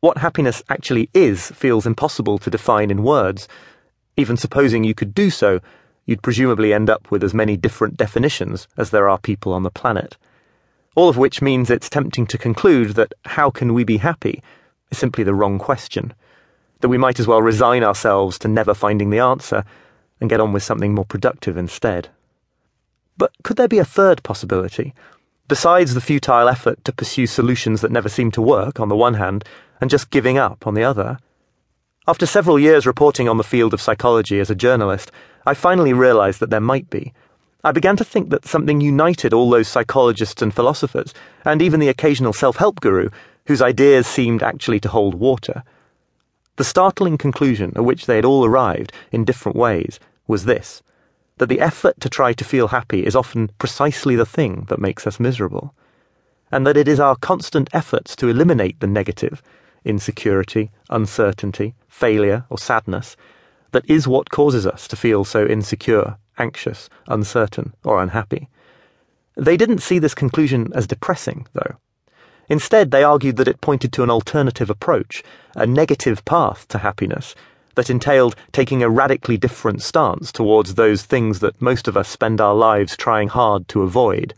What happiness actually is feels impossible to define in words. Even supposing you could do so, you'd presumably end up with as many different definitions as there are people on the planet. All of which means it's tempting to conclude that how can we be happy is simply the wrong question. That we might as well resign ourselves to never finding the answer and get on with something more productive instead. But could there be a third possibility? Besides the futile effort to pursue solutions that never seem to work, on the one hand, and just giving up on the other. After several years reporting on the field of psychology as a journalist, I finally realized that there might be. I began to think that something united all those psychologists and philosophers, and even the occasional self help guru, whose ideas seemed actually to hold water. The startling conclusion at which they had all arrived, in different ways, was this that the effort to try to feel happy is often precisely the thing that makes us miserable, and that it is our constant efforts to eliminate the negative insecurity, uncertainty, failure, or sadness, that is what causes us to feel so insecure, anxious, uncertain, or unhappy. They didn't see this conclusion as depressing, though. Instead, they argued that it pointed to an alternative approach, a negative path to happiness, that entailed taking a radically different stance towards those things that most of us spend our lives trying hard to avoid.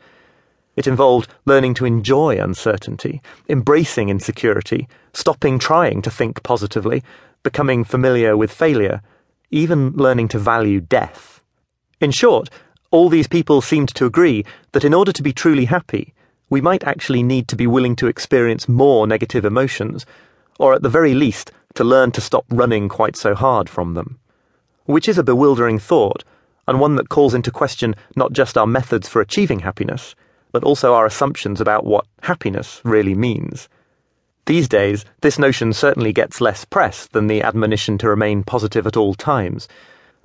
It involved learning to enjoy uncertainty, embracing insecurity, stopping trying to think positively, becoming familiar with failure, even learning to value death. In short, all these people seemed to agree that in order to be truly happy, we might actually need to be willing to experience more negative emotions, or at the very least, to learn to stop running quite so hard from them. Which is a bewildering thought, and one that calls into question not just our methods for achieving happiness but also our assumptions about what happiness really means. These days, this notion certainly gets less press than the admonition to remain positive at all times,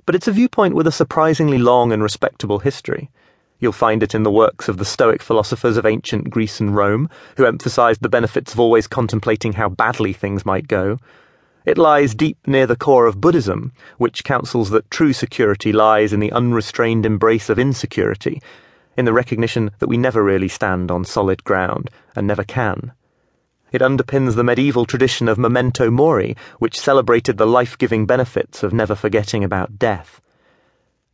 but it's a viewpoint with a surprisingly long and respectable history. You'll find it in the works of the Stoic philosophers of ancient Greece and Rome, who emphasized the benefits of always contemplating how badly things might go. It lies deep near the core of Buddhism, which counsels that true security lies in the unrestrained embrace of insecurity in the recognition that we never really stand on solid ground and never can. It underpins the medieval tradition of memento mori, which celebrated the life giving benefits of never forgetting about death.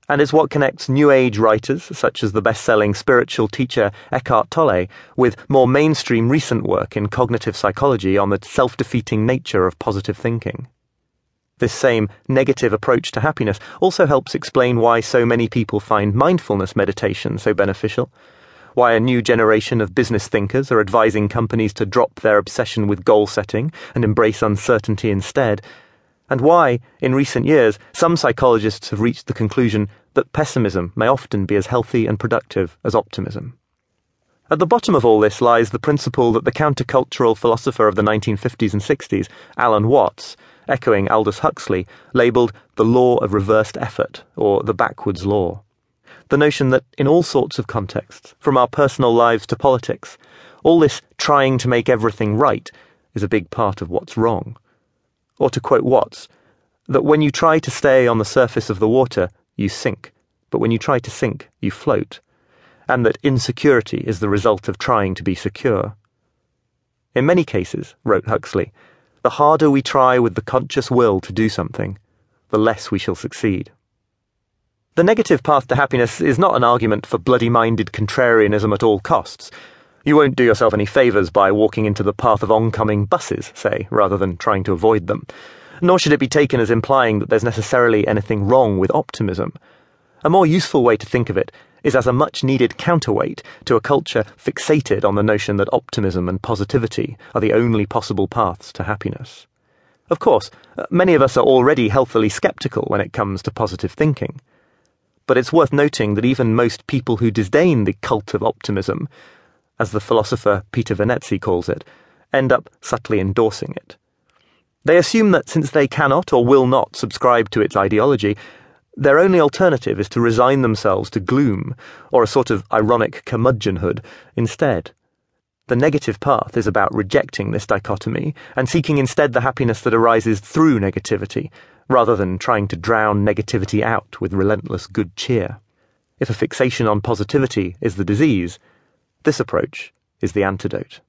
And is what connects New Age writers, such as the best selling spiritual teacher Eckhart Tolle, with more mainstream recent work in cognitive psychology on the self defeating nature of positive thinking. This same negative approach to happiness also helps explain why so many people find mindfulness meditation so beneficial, why a new generation of business thinkers are advising companies to drop their obsession with goal setting and embrace uncertainty instead, and why, in recent years, some psychologists have reached the conclusion that pessimism may often be as healthy and productive as optimism. At the bottom of all this lies the principle that the countercultural philosopher of the 1950s and 60s, Alan Watts, echoing Aldous Huxley, labelled the law of reversed effort, or the backwards law. The notion that, in all sorts of contexts, from our personal lives to politics, all this trying to make everything right is a big part of what's wrong. Or to quote Watts, that when you try to stay on the surface of the water, you sink, but when you try to sink, you float, and that insecurity is the result of trying to be secure. In many cases, wrote Huxley, the harder we try with the conscious will to do something, the less we shall succeed. The negative path to happiness is not an argument for bloody minded contrarianism at all costs. You won't do yourself any favours by walking into the path of oncoming buses, say, rather than trying to avoid them. Nor should it be taken as implying that there's necessarily anything wrong with optimism. A more useful way to think of it is as a much needed counterweight to a culture fixated on the notion that optimism and positivity are the only possible paths to happiness. Of course, uh, many of us are already healthily skeptical when it comes to positive thinking. But it's worth noting that even most people who disdain the cult of optimism, as the philosopher Peter Vernezze calls it, end up subtly endorsing it. They assume that since they cannot or will not subscribe to its ideology, their only alternative is to resign themselves to gloom, or a sort of ironic curmudgeonhood, instead. The negative path is about rejecting this dichotomy and seeking instead the happiness that arises through negativity, rather than trying to drown negativity out with relentless good cheer. If a fixation on positivity is the disease, this approach is the antidote.